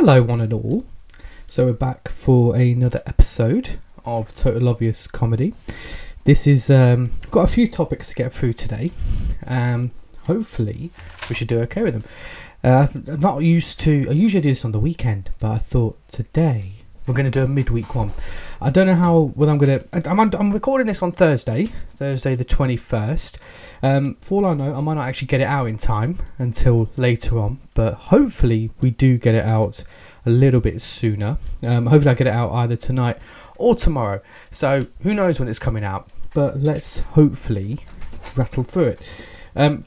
Hello, one and all. So we're back for another episode of Total Obvious Comedy. This is um, got a few topics to get through today. Um, hopefully, we should do okay with them. Uh, I'm not used to. I usually do this on the weekend, but I thought today we're going to do a midweek one. I don't know how. Well, I'm going to. I'm, I'm recording this on Thursday, Thursday the 21st. Um, for all I know, I might not actually get it out in time until later on, but hopefully we do get it out a little bit sooner. Um, hopefully I get it out either tonight or tomorrow. So who knows when it's coming out? But let's hopefully rattle through it. Um,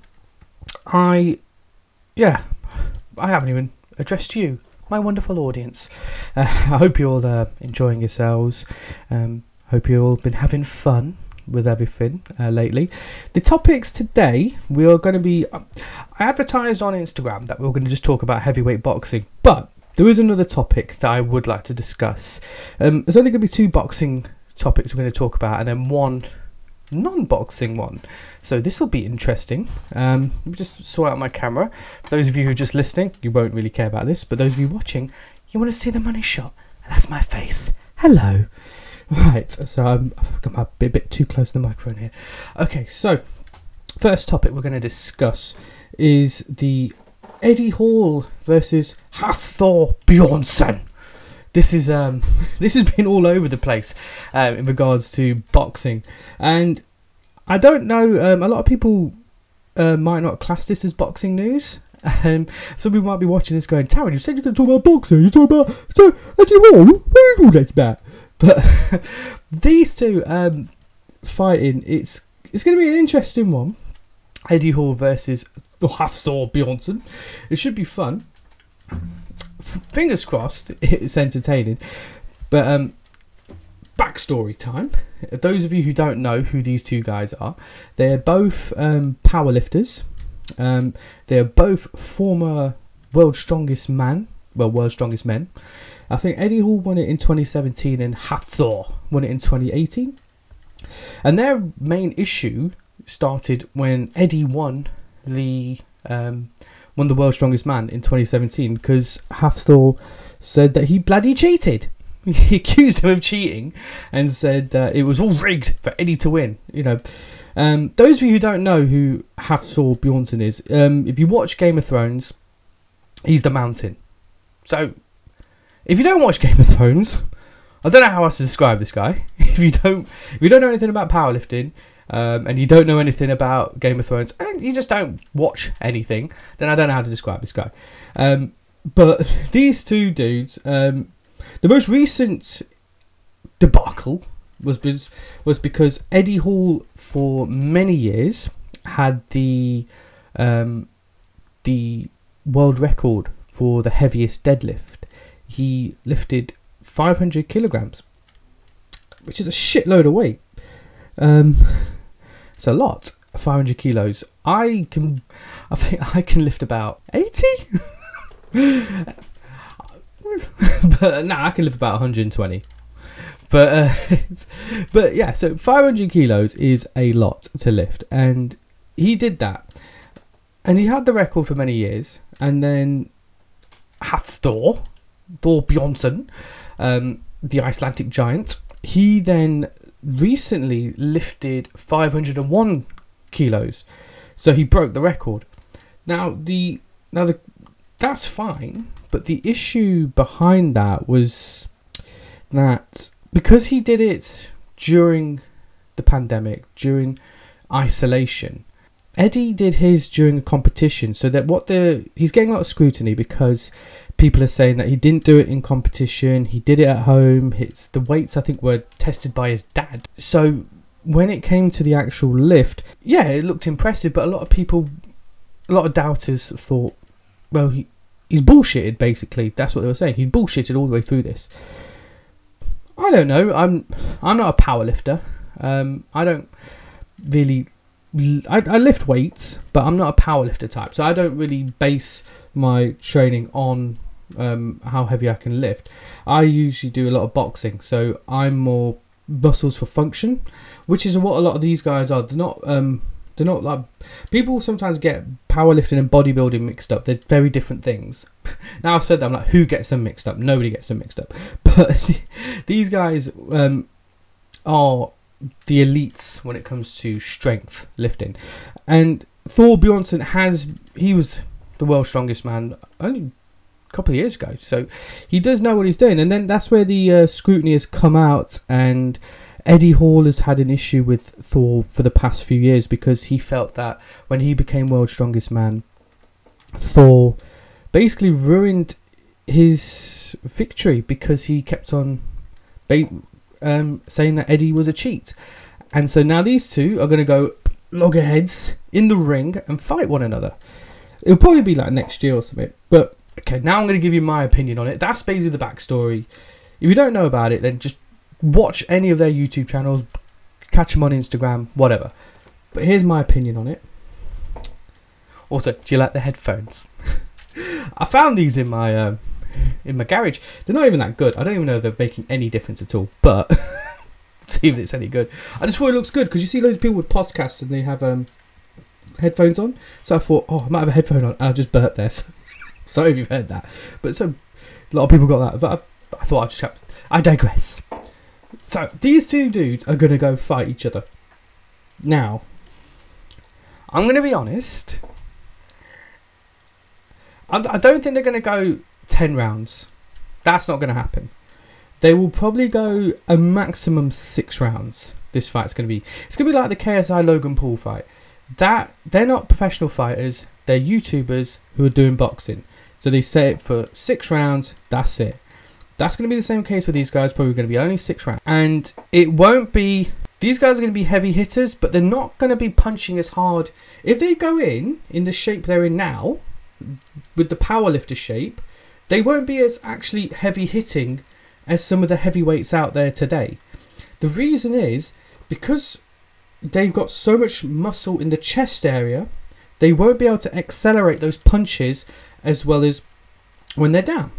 I, yeah, I haven't even addressed you, my wonderful audience. Uh, I hope you're all uh, enjoying yourselves. Um, hope you've all been having fun with everything uh, lately. The topics today we are going to be. I advertised on Instagram that we are going to just talk about heavyweight boxing, but there is another topic that I would like to discuss. Um, there's only going to be two boxing topics we're going to talk about, and then one non-boxing one. So this will be interesting. Um, let me just sort out my camera. For those of you who are just listening, you won't really care about this, but those of you watching, you want to see the money shot. That's my face. Hello. Right, so I'm, I've got my bit, bit too close to the microphone here. Okay, so first topic we're going to discuss is the Eddie Hall versus Hathor Bjornsson. This is um, this has been all over the place um, in regards to boxing, and I don't know. Um, a lot of people uh, might not class this as boxing news. Um, some people might be watching this going, Taryn, you said you're going to talk about boxing. You talk about so Eddie Hall. What are you talking about? But these two um, fighting, it's it's going to be an interesting one. Eddie Hall versus Hafthor Bjornsson. It should be fun. Fingers crossed, it's entertaining. But um, backstory time. Those of you who don't know who these two guys are, they're both um, powerlifters. Um, they're both former world's strongest man, well, world's strongest men. I think Eddie Hall won it in 2017 and Hafthor won it in 2018. And their main issue started when Eddie won the um, won the world's strongest man in 2017 because Hafthor said that he bloody cheated. He accused him of cheating and said uh, it was all rigged for Eddie to win. You know, um, those of you who don't know who Hafthor Bjornsson is, um, if you watch Game of Thrones, he's the Mountain. So, if you don't watch Game of Thrones, I don't know how else to describe this guy. if you don't, if you don't know anything about powerlifting, um, and you don't know anything about Game of Thrones, and you just don't watch anything, then I don't know how to describe this guy. Um, but these two dudes, um, the most recent debacle was was because Eddie Hall for many years had the um, the world record for the heaviest deadlift. He lifted 500 kilograms, which is a shitload of weight. Um, it's a lot. 500 kilos. I can, I think I can lift about 80. but no, I can lift about 120. But uh, but yeah, so 500 kilos is a lot to lift, and he did that, and he had the record for many years, and then Hathor, Thor Bjornsson, um, the Icelandic giant, he then recently lifted 501 kilos, so he broke the record. Now the now the that's fine, but the issue behind that was that because he did it during the pandemic, during isolation, Eddie did his during a competition, so that what the he's getting a lot of scrutiny because people are saying that he didn't do it in competition, he did it at home. It's the weights I think were tested by his dad. So when it came to the actual lift, yeah, it looked impressive, but a lot of people, a lot of doubters thought, well, he he's bullshitted. Basically, that's what they were saying. He bullshitted all the way through this. I don't know. I'm I'm not a power lifter. Um, I don't really. I, I lift weights, but I'm not a power lifter type, so I don't really base my training on um, how heavy I can lift. I usually do a lot of boxing, so I'm more muscles for function, which is what a lot of these guys are. They're not um, They're not like people sometimes get powerlifting and bodybuilding mixed up. They're very different things. now I've said that I'm like, who gets them mixed up? Nobody gets them mixed up. But these guys um, are the elites when it comes to strength lifting, and Thor Bjornsson has he was the world's strongest man only couple of years ago, so he does know what he's doing. And then that's where the uh, scrutiny has come out and Eddie Hall has had an issue with Thor for the past few years because he felt that when he became world's strongest man, Thor basically ruined his victory because he kept on um, saying that Eddie was a cheat. And so now these two are going to go loggerheads in the ring and fight one another. It'll probably be like next year or something. But okay, now I'm going to give you my opinion on it. That's basically the backstory. If you don't know about it, then just watch any of their YouTube channels, catch them on Instagram, whatever. But here's my opinion on it. Also, do you like the headphones? I found these in my um, in my garage. They're not even that good. I don't even know if they're making any difference at all. But see if it's any good. I just thought it looks good because you see loads of people with podcasts and they have um, headphones on. So I thought, oh, I might have a headphone on, and I just burped there. So sorry if you've heard that. But so a lot of people got that. But I, I thought I just have, I digress. So these two dudes are gonna go fight each other. Now, I'm gonna be honest. I, I don't think they're gonna go ten rounds. That's not gonna happen. They will probably go a maximum six rounds. This fight's gonna be. It's gonna be like the KSI Logan Paul fight. That they're not professional fighters. They're YouTubers who are doing boxing. So they set it for six rounds. That's it. That's going to be the same case with these guys. Probably going to be only six rounds, and it won't be. These guys are going to be heavy hitters, but they're not going to be punching as hard. If they go in in the shape they're in now, with the powerlifter shape, they won't be as actually heavy hitting as some of the heavyweights out there today. The reason is because they've got so much muscle in the chest area, they won't be able to accelerate those punches as well as when they're down.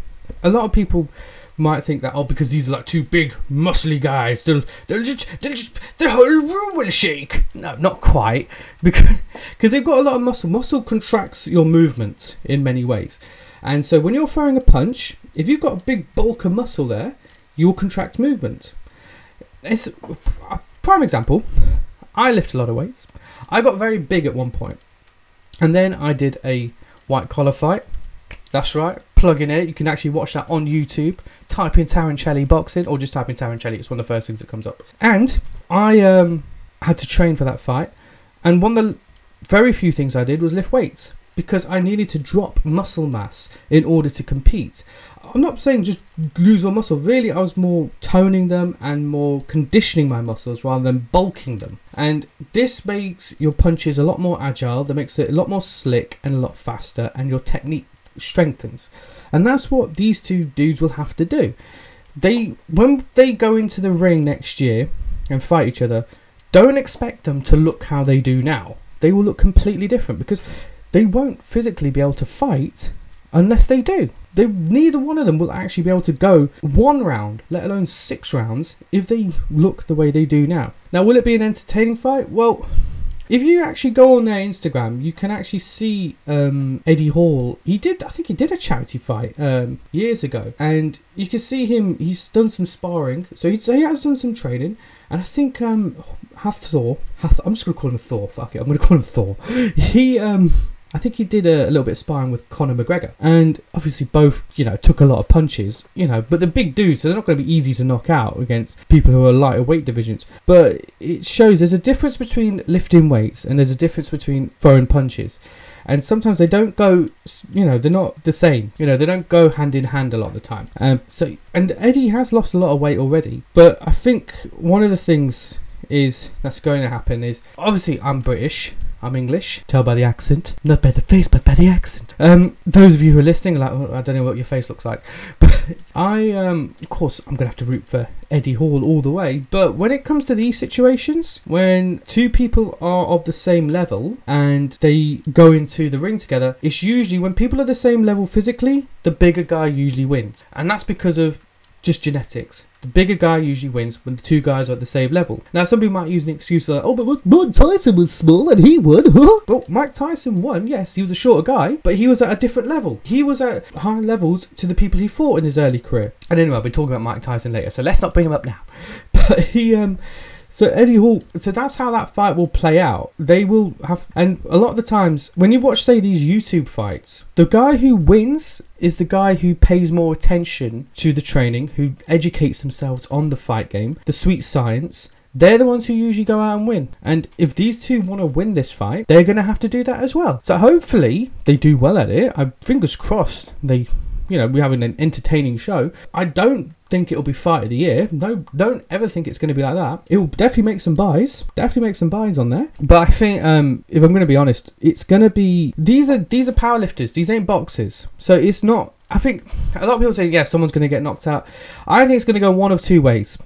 A lot of people might think that oh because these are like two big muscly guys. They'll they'll just, they'll just the whole room will shake. No not quite. Because because they've got a lot of muscle. Muscle contracts your movement in many ways. And so when you're throwing a punch if you've got a big bulk of muscle there you'll contract movement. It's a prime example. I lift a lot of weights. I got very big at one point and then i did a white collar fight that's right. Plug in it. You can actually watch that on YouTube. Type in Tarancelli boxing or just type in Tarancelli. It's one of the first things that comes up. And I um, had to train for that fight. And one of the very few things I did was lift weights because I needed to drop muscle mass in order to compete. I'm not saying just lose all muscle. Really, I was more toning them and more conditioning my muscles rather than bulking them. And this makes your punches a lot more agile. That makes it a lot more slick and a lot faster, and your technique strengthens. And that's what these two dudes will have to do. They when they go into the ring next year and fight each other, don't expect them to look how they do now. They will look completely different because they won't physically be able to fight unless they do. They neither one of them will actually be able to go one round, let alone six rounds, if they look the way they do now. Now, will it be an entertaining fight? Well, if you actually go on their Instagram, you can actually see um, Eddie Hall. He did, I think he did a charity fight um, years ago, and you can see him. He's done some sparring, so he, he has done some training, and I think um, Hath, I'm just gonna call him Thor. Fuck it, I'm gonna call him Thor. He um I think he did a, a, little bit of sparring with Conor McGregor, and obviously both, you know, took a lot of punches, you know, but the big dudes, so they're not going to be easy to knock out against people who are lighter weight divisions. But it shows there's a difference between lifting weights and there's a difference between throwing punches. And sometimes they don't go, you know, they're not the same. You know, they don't go hand in hand a lot of the time. Um, so, and Eddie has lost a lot of weight already, but I think one of the things is that's going to happen is obviously I'm British I'm English. Tell by the accent. Not by the face, but by the accent. Um, those of you who are listening, like, I don't know what your face looks like. But I, um, of course, I'm going to have to root for Eddie Hall all the way. But when it comes to these situations, when two people are of the same level and they go into the ring together, it's usually when people are the same level physically, the bigger guy usually wins. And that's because of just genetics. The bigger guy usually wins when the two guys are at the same level. Now, some people might use an excuse like, oh, but Mike Tyson was small and he won. well, Mike Tyson won, yes, he was a shorter guy, but he was at a different level. He was at higher levels to the people he fought in his early career. And anyway, I'll be talking about Mike Tyson later, so let's not bring him up now. But he, um, so Eddie Hall, so that's how that fight will play out. They will have, and a lot of the times when you watch, say, these YouTube fights, the guy who wins is the guy who pays more attention to the training, who educates themselves on the fight game, the sweet science. They're the ones who usually go out and win. And if these two want to win this fight, they're going to have to do that as well. So hopefully they do well at it. I fingers crossed they you know, we're having an entertaining show. I don't think it'll be fight of the year. No, don't ever think it's going to be like that. It'll definitely make some buys. Definitely make some buys on there. But I think, um, if I'm going to be honest, it's going to be these are these are powerlifters. These ain't boxers. So it's not. I think a lot of people say, yeah, someone's going to get knocked out. I think it's going to go one of two ways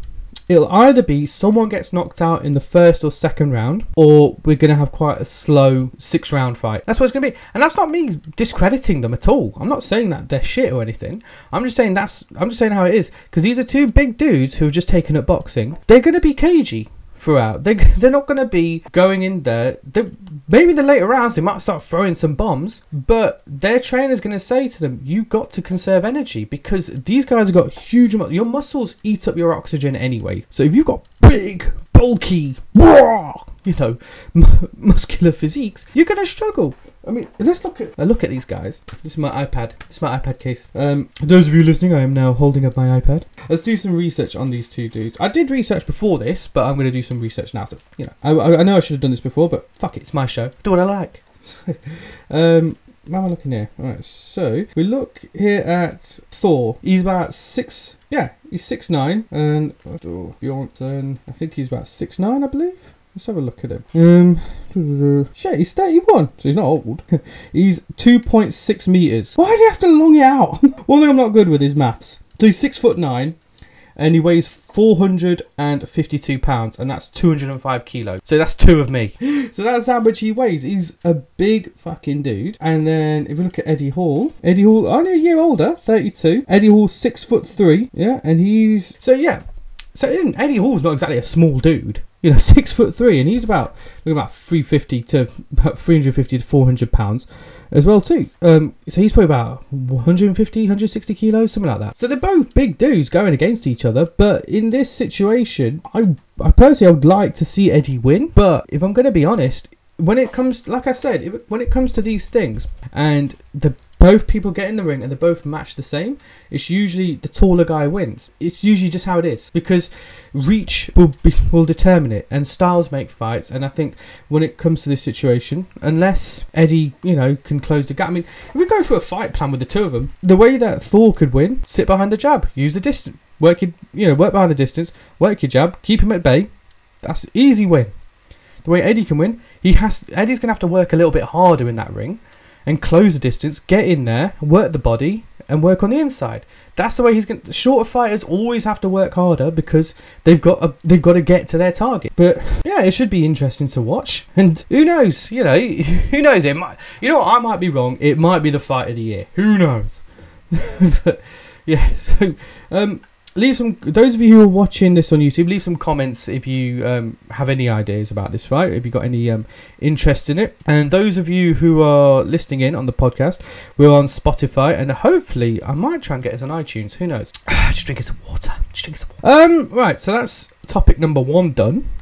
it'll either be someone gets knocked out in the first or second round, or we're going to have quite a slow six round fight. That's what it's going to be. And that's not me discrediting them at all. I'm not saying that they're shit or anything. I'm just saying that's, I'm just saying how it is. Because these are two big dudes who have just taken up boxing. They're going to be cagey throughout. They they're not going to be going in there. They, maybe the later rounds they might start throwing some bombs, but their trainer's going to say to them, "You've got to conserve energy because these guys have got huge amount. Your muscles eat up your oxygen anyway. So if you've got big, bulky, you know, muscular physiques, you're going to struggle. I mean, let's look at look at these guys. This is my iPad. This is my iPad case. Um, those of you listening, I am now holding up my iPad. Let's do some research on these two dudes. I did research before this, but I'm going to do some research now. So, you know, I, I know I should have done this before, but fuck it, it's my show. Do what I like. um, how am I looking here? All right, so we look here at Thor. He's about six. Yeah, he's six nine, and oh. I think he's about six nine, I believe. Let's have a look at him. Um, shit, he's 31, so he's not old. he's 2.6 meters. Why do you have to long it out? One thing I'm not good with is maths. So he's six foot nine, and he weighs 452 pounds, and that's 205 kilos. So that's two of me. So that's how much he weighs. He's a big fucking dude. And then if we look at Eddie Hall, Eddie Hall only a year older, 32. Eddie Hall six foot three. Yeah, and he's so yeah. So Eddie Hall's not exactly a small dude you know, six foot three, and he's about look about three fifty to about three hundred fifty to four hundred pounds as well too. Um, so he's probably about 150, 160 kilos, something like that. So they're both big dudes going against each other. But in this situation, I I personally I would like to see Eddie win. But if I'm going to be honest, when it comes, like I said, if, when it comes to these things, and the both people get in the ring and they both match the same, it's usually the taller guy wins. It's usually just how it is because reach will be, will determine it, and styles make fights. And I think when it comes to this situation, unless Eddie, you know, can close the gap. I mean, if we go for a fight plan with the two of them, the way that Thor could win, sit behind the jab, use the distance, work your, you know, work behind the distance, work your jab, keep him at bay. That's easy win. The way Eddie can win, he has Eddie's gonna have to work a little bit harder in that ring and close the distance, get in there, work the body, and work on the inside. That's the way he's going. Shorter fighters always have to work harder because they've got a, they've got to get to their target. But yeah, it should be interesting to watch. And who knows? You know, who knows? It might. You know, what, I might be wrong. It might be the fight of the year. Who knows? but yeah. So um, leave some those of you who are watching this on youtube leave some comments if you um, have any ideas about this fight if you've got any um, interest in it. And those of you who are listening in on the podcast we're on spotify and hopefully i might try and get us on itunes. Who knows? Just drinking some water. Just drinking some water. Um right so that's topic number one done.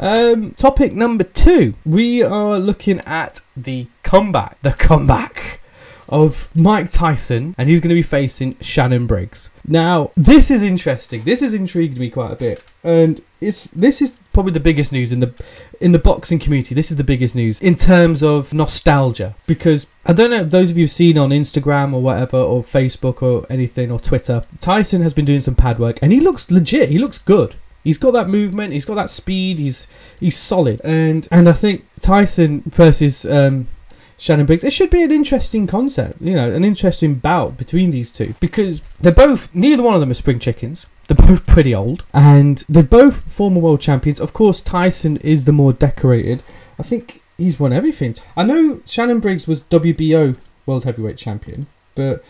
Um topic number two. We are looking at the comeback. The comeback of Mike Tyson, and he's going to be facing Shannon Briggs. Now, this is interesting. This has intrigued me quite a bit, and it's this is probably the biggest news in the in the boxing community. This is the biggest news in terms of nostalgia because I don't know if those of you have seen on Instagram or whatever or Facebook or anything or Twitter. Tyson has been doing some pad work, and he looks legit. He looks good. He's got that movement. He's got that speed. He's he's solid, and and I think Tyson versus um, Shannon Briggs. It should be an interesting concept, you know, an interesting bout between these two because they're both, neither one of them are spring chickens. They're both pretty old and they're both former world champions. Of course, Tyson is the more decorated. I think he's won everything. I know Shannon Briggs was WBO world heavyweight champion, but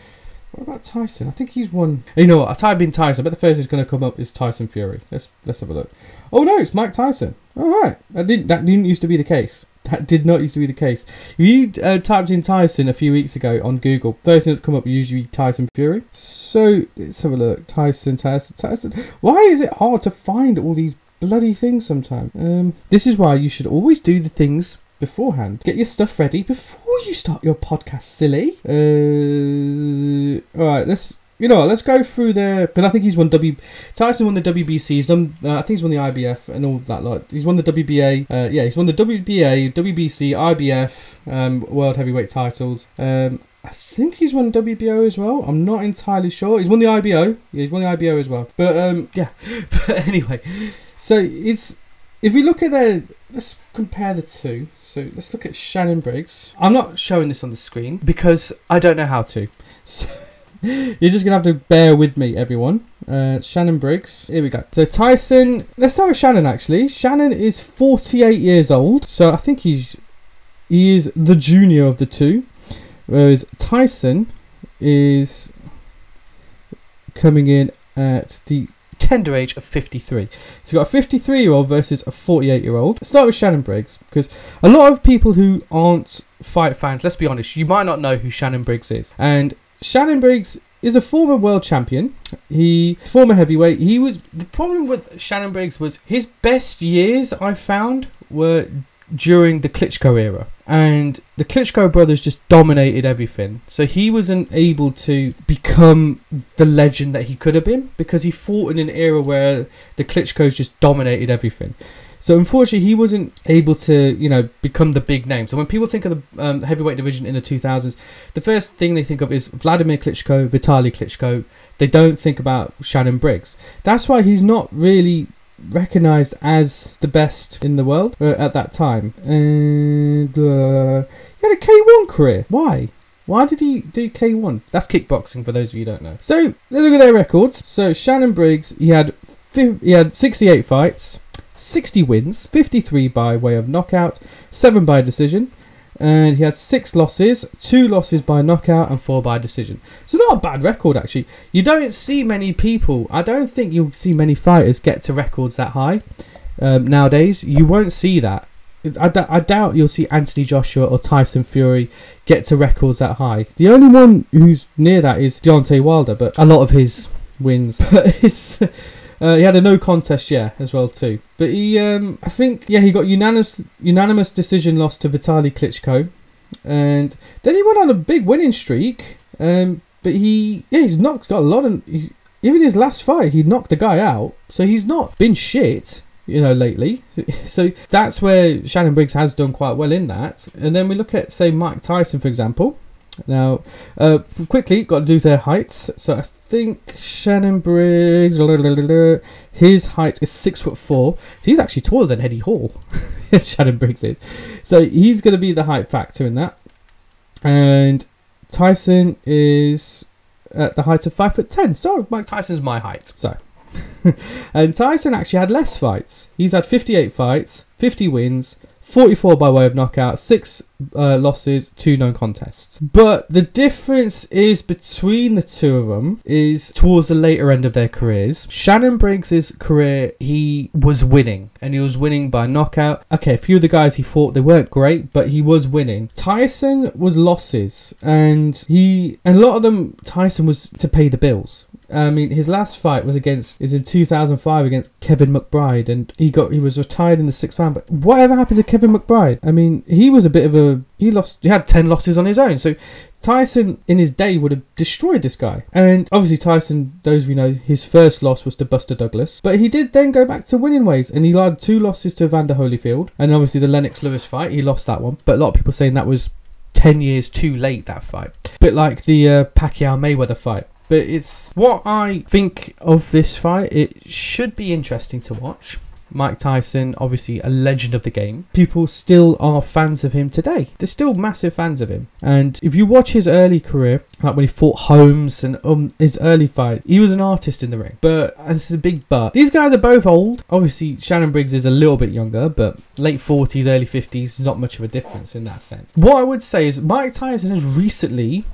What about Tyson? I think he's won. You know? I type in Tyson. I bet the first is going to come up is Tyson Fury. Let's let's have a look. Oh no, it's Mike Tyson. All right, that didn't that didn't used to be the case. That did not used to be the case. If you uh, typed in Tyson a few weeks ago on Google, first thing that come up usually Tyson Fury. So let's have a look. Tyson, Tyson, Tyson. Why is it hard to find all these bloody things sometimes? Um, this is why you should always do the things beforehand. Get your stuff ready before you start your podcast, silly. Uh, all right, let's. You know, let's go through the because I think he's won W. Tyson won the WBC. He's done. Uh, I think he's won the IBF and all that lot. He's won the WBA. Uh, yeah, he's won the WBA, WBC, IBF, um, World Heavyweight titles. Um, I think he's won WBO as well. I'm not entirely sure. He's won the IBO. Yeah, he's won the IBO as well. But um, yeah. but anyway, so it's if we look at their let's compare the two. So let's look at Shannon Briggs. I'm not showing this on the screen because I don't know how to. So you're just gonna have to bear with me, everyone. Uh, Shannon Briggs. Here we go. So Tyson. Let's start with Shannon. Actually, Shannon is 48 years old. So I think he's he is the junior of the two, whereas Tyson is coming in at the tender age of 53. So you've got a 53 year old versus a 48 year old. Start with Shannon Briggs because a lot of people who aren't fight fans, let's be honest, you might not know who Shannon Briggs is. And Shannon Briggs is a former world champion. He former heavyweight. He was the problem with Shannon Briggs was his best years I found were during the Klitschko era. And the Klitschko brothers just dominated everything. So he wasn't able to become the legend that he could have been because he fought in an era where the Klitschkos just dominated everything. So unfortunately, he wasn't able to, you know, become the big name. So when people think of the um, heavyweight division in the 2000s, the first thing they think of is Vladimir Klitschko, Vitaly Klitschko. They don't think about Shannon Briggs. That's why he's not really recognized as the best in the world uh, at that time. And uh, he had a K1 career. Why? Why did he do K1? That's kickboxing for those of you who don't know. So let's look at their records. So Shannon Briggs, he had he had 68 fights, 60 wins, 53 by way of knockout, 7 by decision, and he had 6 losses, 2 losses by knockout, and 4 by decision. So, not a bad record actually. You don't see many people, I don't think you'll see many fighters get to records that high um, nowadays. You won't see that. I, d- I doubt you'll see Anthony Joshua or Tyson Fury get to records that high. The only one who's near that is Deontay Wilder, but a lot of his wins. But it's. Uh, he had a no contest, yeah, as well too. But he, um, I think, yeah, he got unanimous unanimous decision loss to Vitali Klitschko, and then he went on a big winning streak. Um, but he, yeah, he's knocked, got a lot of. He, even his last fight, he knocked the guy out, so he's not been shit. You know, lately, so that's where Shannon Briggs has done quite well in that. And then we look at, say, Mike Tyson, for example. Now, uh, quickly, got to do their heights. So I think Shannon Briggs, his height is six foot four. So he's actually taller than Eddie Hall. Shannon Briggs is. So he's going to be the height factor in that. And Tyson is at the height of five foot ten. So Mike Tyson's my height. So. and Tyson actually had less fights. He's had 58 fights, 50 wins, 44 by way of knockout, 6 uh, losses, 2 non contests. But the difference is between the two of them is towards the later end of their careers. Shannon Briggs' career, he was winning and he was winning by knockout. Okay, a few of the guys he fought, they weren't great, but he was winning. Tyson was losses and he, and a lot of them, Tyson was to pay the bills. I mean, his last fight was against is in 2005 against Kevin McBride, and he got he was retired in the sixth round. But whatever happened to Kevin McBride? I mean, he was a bit of a he lost. He had ten losses on his own. So Tyson in his day would have destroyed this guy. And obviously Tyson, those of you know, his first loss was to Buster Douglas, but he did then go back to winning ways, and he had two losses to Evander Holyfield, and obviously the Lennox Lewis fight, he lost that one. But a lot of people saying that was 10 years too late that fight. Bit like the uh, Pacquiao Mayweather fight. But it's what I think of this fight. It should be interesting to watch. Mike Tyson, obviously a legend of the game. People still are fans of him today. They're still massive fans of him. And if you watch his early career, like when he fought Holmes and um, his early fight, he was an artist in the ring. But, and this is a big but, these guys are both old. Obviously, Shannon Briggs is a little bit younger, but late 40s, early 50s, not much of a difference in that sense. What I would say is Mike Tyson has recently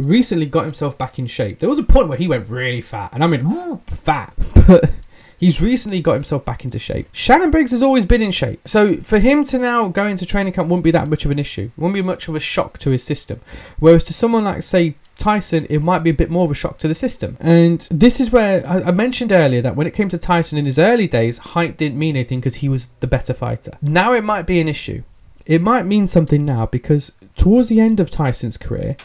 recently got himself back in shape. There was a point where he went really fat, and I mean fat, but he's recently got himself back into shape. Shannon Briggs has always been in shape, so for him to now go into training camp wouldn't be that much of an issue. It wouldn't be much of a shock to his system. Whereas to someone like say Tyson, it might be a bit more of a shock to the system. And this is where I, I mentioned earlier that when it came to Tyson in his early days, height didn't mean anything because he was the better fighter. Now it might be an issue. It might mean something now because towards the end of Tyson's career,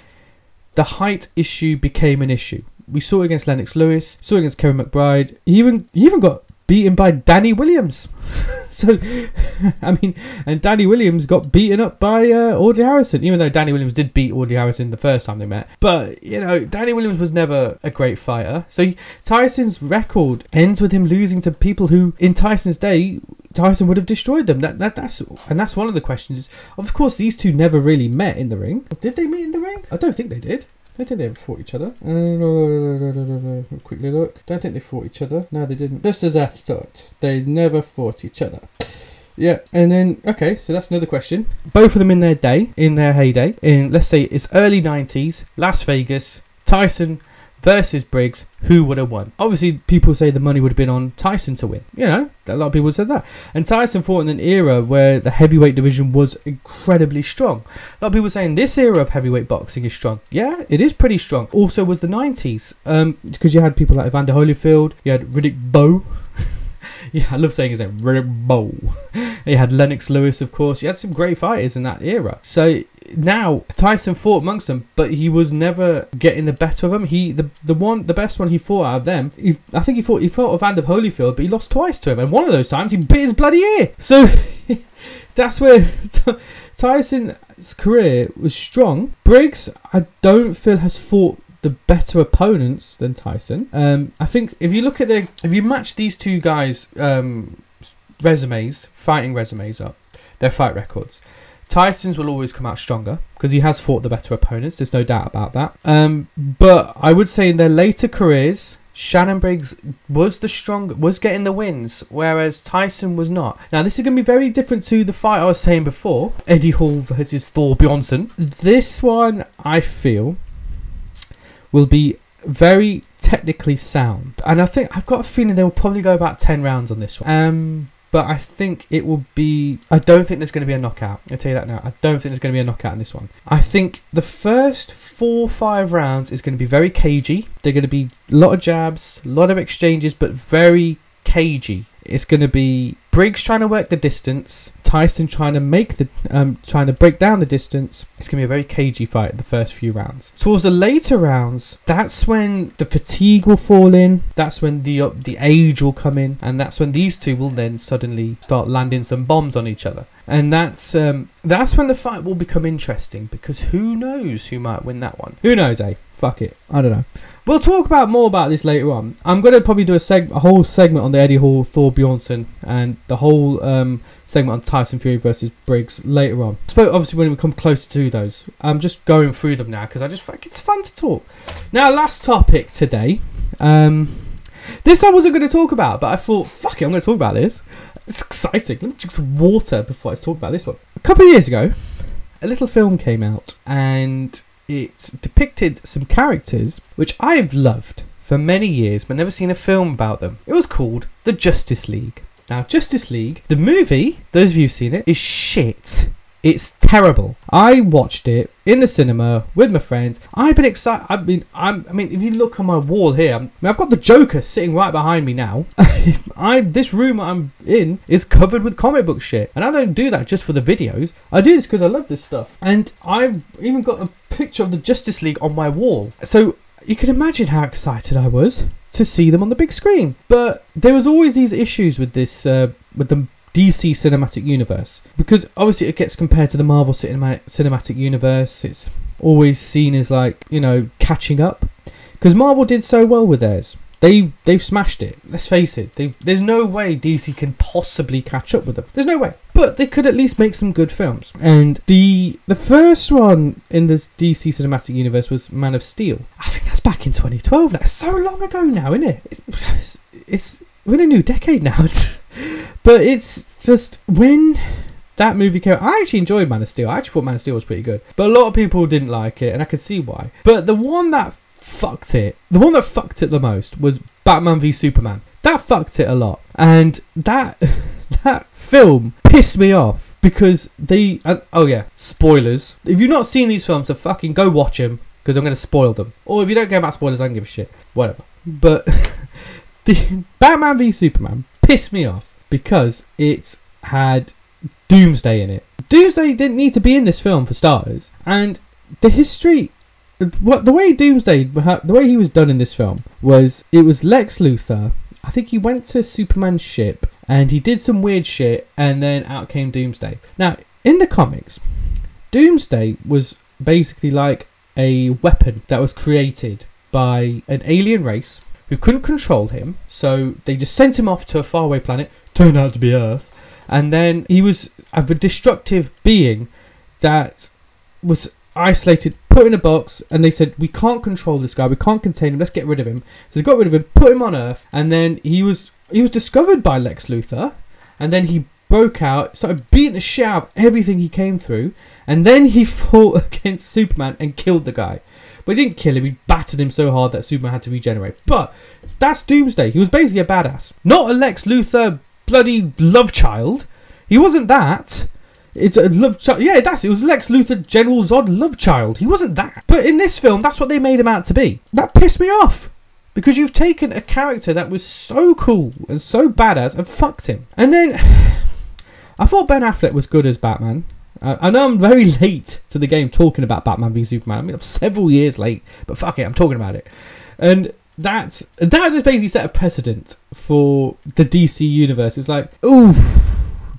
the height issue became an issue. We saw it against Lennox Lewis, saw it against Kevin McBride. He even he even got beaten by Danny Williams. so, I mean, and Danny Williams got beaten up by uh, Audley Harrison, even though Danny Williams did beat Audley Harrison the first time they met. But, you know, Danny Williams was never a great fighter. So, Tyson's record ends with him losing to people who, in Tyson's day, Tyson would have destroyed them. That, that that's and that's one of the questions. Of course, these two never really met in the ring. Did they meet in the ring? I don't think they did. Think they ever fought each other. Uh, quickly look. Don't think they fought each other. No, they didn't. Just as I thought. They never fought each other. Yeah, and then okay, so that's another question. Both of them in their day, in their heyday, in let's say it's early '90s, Las Vegas. Tyson versus Briggs, who would have won? Obviously, people say the money would have been on Tyson to win. You know, a lot of people said that. And Tyson fought in an era where the heavyweight division was incredibly strong. A lot of people saying this era of heavyweight boxing is strong. Yeah, it is pretty strong. Also, was the 90s um, because you had people like Evander Holyfield, you had Riddick Bowe. yeah, I love saying his name, Bowe. you had Lennox Lewis, of course. You had some great fighters in that era. So now Tyson fought amongst them, but he was never getting the better of them. He the the one the best one he fought out of them. He, I think he fought he fought Evander Holyfield, but he lost twice to him, and one of those times he bit his bloody ear. So that's where Tyson's career was strong. Briggs, I don't feel has fought the better opponents than Tyson. Um, I think if you look at the if you match these two guys' um, resumes, fighting resumes up, their fight records. Tyson's will always come out stronger because he has fought the better opponents. There's no doubt about that. Um, but I would say in their later careers, Shannon Briggs was the strong, was getting the wins, whereas Tyson was not. Now this is going to be very different to the fight I was saying before, Eddie Hall versus Thor Bjornsson. This one I feel will be very technically sound, and I think I've got a feeling they will probably go about ten rounds on this one. Um, but I think it will be. I don't think there's going to be a knockout. I'll tell you that now. I don't think there's going to be a knockout in this one. I think the first four five rounds is going to be very cagey. They're going to be a lot of jabs, a lot of exchanges, but very cagey. It's going to be Briggs trying to work the distance, Tyson trying to make the um, trying to break down the distance. It's gonna be a very cagey fight the first few rounds. Towards the later rounds, that's when the fatigue will fall in. That's when the uh, the age will come in, and that's when these two will then suddenly start landing some bombs on each other. And that's um, that's when the fight will become interesting because who knows who might win that one? Who knows, eh? Fuck it. I don't know. We'll talk about more about this later on. I'm going to probably do a, seg- a whole segment on the Eddie Hall Thor Bjornsson, and the whole um, segment on Tyson Fury versus Briggs later on. But obviously when we come closer to those, I'm just going through them now because I just think it's fun to talk. Now, last topic today. Um, this I wasn't going to talk about, but I thought, fuck it, I'm going to talk about this. It's exciting. Let me drink some water before I talk about this one. A couple of years ago, a little film came out and it depicted some characters which I've loved for many years but never seen a film about them. It was called The Justice League. Now, Justice League, the movie, those of you who've seen it, is shit. It's terrible. I watched it in the cinema with my friends. I've been excited. I mean, I'm. I mean, if you look on my wall here, I mean, I've got the Joker sitting right behind me now. I this room I'm in is covered with comic book shit, and I don't do that just for the videos. I do this because I love this stuff, and I've even got a picture of the Justice League on my wall. So you can imagine how excited I was to see them on the big screen. But there was always these issues with this, uh, with the DC cinematic universe, because obviously it gets compared to the Marvel cinema- cinematic universe. It's always seen as like you know catching up, because Marvel did so well with theirs. They they've smashed it. Let's face it. They, there's no way DC can possibly catch up with them. There's no way. But they could at least make some good films. And the the first one in this DC cinematic universe was Man of Steel. I think that's back in 2012 now. It's so long ago now, isn't it? It's, it's we're in a new decade now. but it's just when that movie came, I actually enjoyed Man of Steel. I actually thought Man of Steel was pretty good, but a lot of people didn't like it, and I could see why. But the one that fucked it, the one that fucked it the most was Batman v Superman. That fucked it a lot, and that that film pissed me off because they. Uh, oh yeah, spoilers. If you've not seen these films, then fucking go watch them because I'm going to spoil them. Or if you don't care about spoilers, I don't give a shit. Whatever. But Batman v Superman pissed me off because it had Doomsday in it. Doomsday didn't need to be in this film for starters, and the history. What the way Doomsday, the way he was done in this film was it was Lex Luthor. I think he went to Superman's ship and he did some weird shit, and then out came Doomsday. Now, in the comics, Doomsday was basically like a weapon that was created by an alien race who couldn't control him, so they just sent him off to a faraway planet, turned out to be Earth, and then he was a destructive being that was isolated, put in a box, and they said, We can't control this guy, we can't contain him, let's get rid of him. So they got rid of him, put him on Earth, and then he was he was discovered by Lex Luthor, and then he broke out, started beating the shit out of everything he came through, and then he fought against Superman and killed the guy. But he didn't kill him, he battered him so hard that Superman had to regenerate. But that's Doomsday. He was basically a badass. Not a Lex Luthor bloody love child. He wasn't that. It's a love child. Yeah, that's it. Was Lex Luthor General Zod love child? He wasn't that. But in this film, that's what they made him out to be. That pissed me off because you've taken a character that was so cool and so badass and fucked him. And then I thought Ben Affleck was good as Batman. I know I'm very late to the game talking about Batman v Superman. I mean, I'm several years late, but fuck it, I'm talking about it. And that's that just basically set a precedent for the DC universe. It's like, ooh,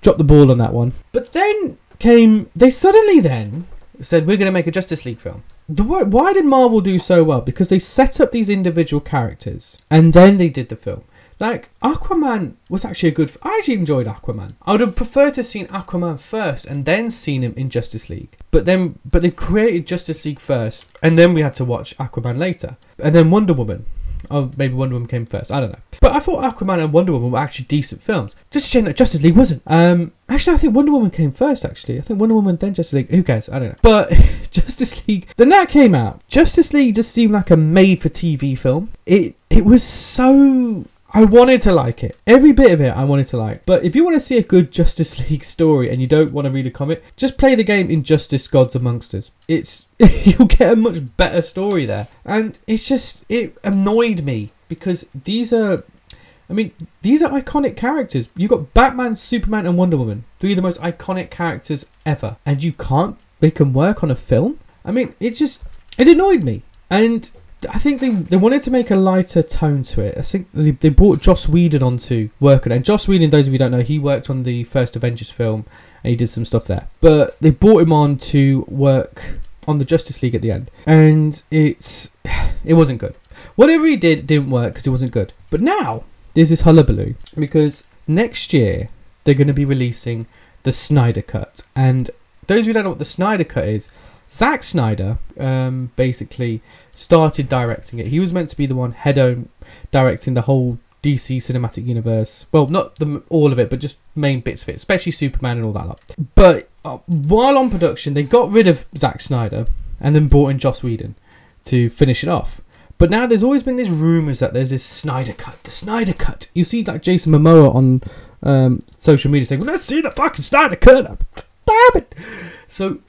drop the ball on that one. But then came they suddenly then said we're going to make a Justice League film. Why did Marvel do so well? Because they set up these individual characters and then they did the film. Like Aquaman was actually a good. I actually enjoyed Aquaman. I would have preferred to have seen Aquaman first and then seen him in Justice League. But then, but they created Justice League first, and then we had to watch Aquaman later, and then Wonder Woman. Oh, maybe Wonder Woman came first. I don't know. But I thought Aquaman and Wonder Woman were actually decent films. Just a shame that Justice League wasn't. Um, actually, I think Wonder Woman came first. Actually, I think Wonder Woman then Justice League. Who cares? I don't know. But Justice League. Then that came out. Justice League just seemed like a made-for-TV film. It it was so I wanted to like it. Every bit of it I wanted to like. But if you want to see a good Justice League story and you don't want to read a comic, just play the game Injustice Gods Amongst Us. It's you'll get a much better story there. And it's just it annoyed me because these are I mean, these are iconic characters. You've got Batman, Superman, and Wonder Woman. Three of the most iconic characters ever. And you can't make them work on a film? I mean, it just it annoyed me. And I think they, they wanted to make a lighter tone to it. I think they, they brought Joss Whedon on to work on it. And Joss Whedon, those of you don't know, he worked on the first Avengers film and he did some stuff there. But they brought him on to work on the Justice League at the end. And it's it wasn't good. Whatever he did didn't work because it wasn't good. But now there's this hullabaloo because next year they're going to be releasing the Snyder Cut. And those of you who don't know what the Snyder Cut is, Zack Snyder um, basically started directing it. He was meant to be the one head on directing the whole DC cinematic universe. Well, not the all of it, but just main bits of it, especially Superman and all that lot. But uh, while on production, they got rid of Zack Snyder and then brought in Joss Whedon to finish it off. But now there's always been these rumors that there's this Snyder cut, the Snyder cut. You see like Jason Momoa on um, social media saying, "Let's see the fucking Snyder cut." Damn it! So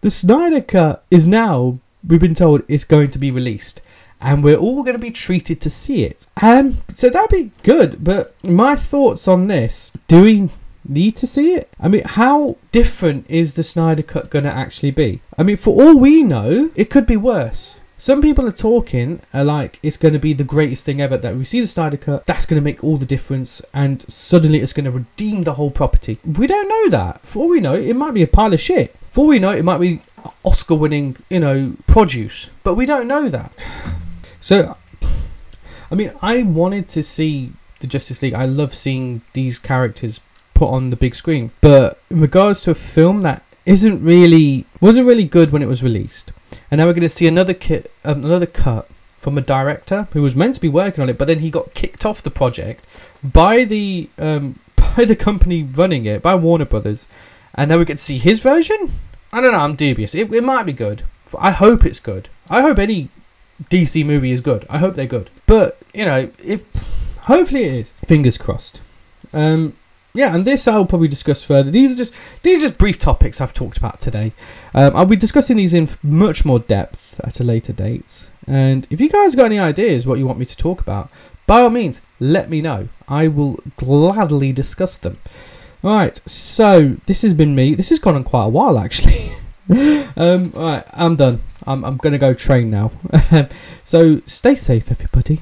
the Snyder cut is now we've been told it's going to be released and we're all going to be treated to see it. Um, so that'd be good. But my thoughts on this: Do we need to see it? I mean, how different is the Snyder Cut going to actually be? I mean, for all we know, it could be worse. Some people are talking are like it's going to be the greatest thing ever that we see the Snyder Cut. That's going to make all the difference, and suddenly it's going to redeem the whole property. We don't know that. For all we know, it might be a pile of shit. For we know, it might be Oscar winning, you know, produce. But we don't know that. So, I mean, I wanted to see the Justice League. I love seeing these characters put on the big screen. But in regards to a film that isn't really wasn't really good when it was released, and now we're going to see another kit, um, another cut from a director who was meant to be working on it, but then he got kicked off the project by the um, by the company running it, by Warner Brothers, and then we get to see his version. I don't know. I'm dubious. It, it might be good. I hope it's good. I hope any DC movie is good. I hope they're good. But you know, if hopefully it is. Fingers crossed. Um, yeah, and this I'll probably discuss further. These are just these are just brief topics I've talked about today. Um, I'll be discussing these in much more depth at a later date. And if you guys got any ideas what you want me to talk about, by all means, let me know. I will gladly discuss them. Right, so this has been me. This has gone on quite a while actually. um, right, I'm done. I'm I'm gonna go train now. so stay safe, everybody.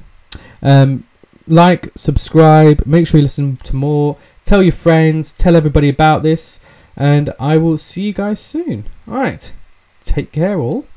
Um, like, subscribe. Make sure you listen to more. Tell your friends. Tell everybody about this. And I will see you guys soon. All right. Take care, all.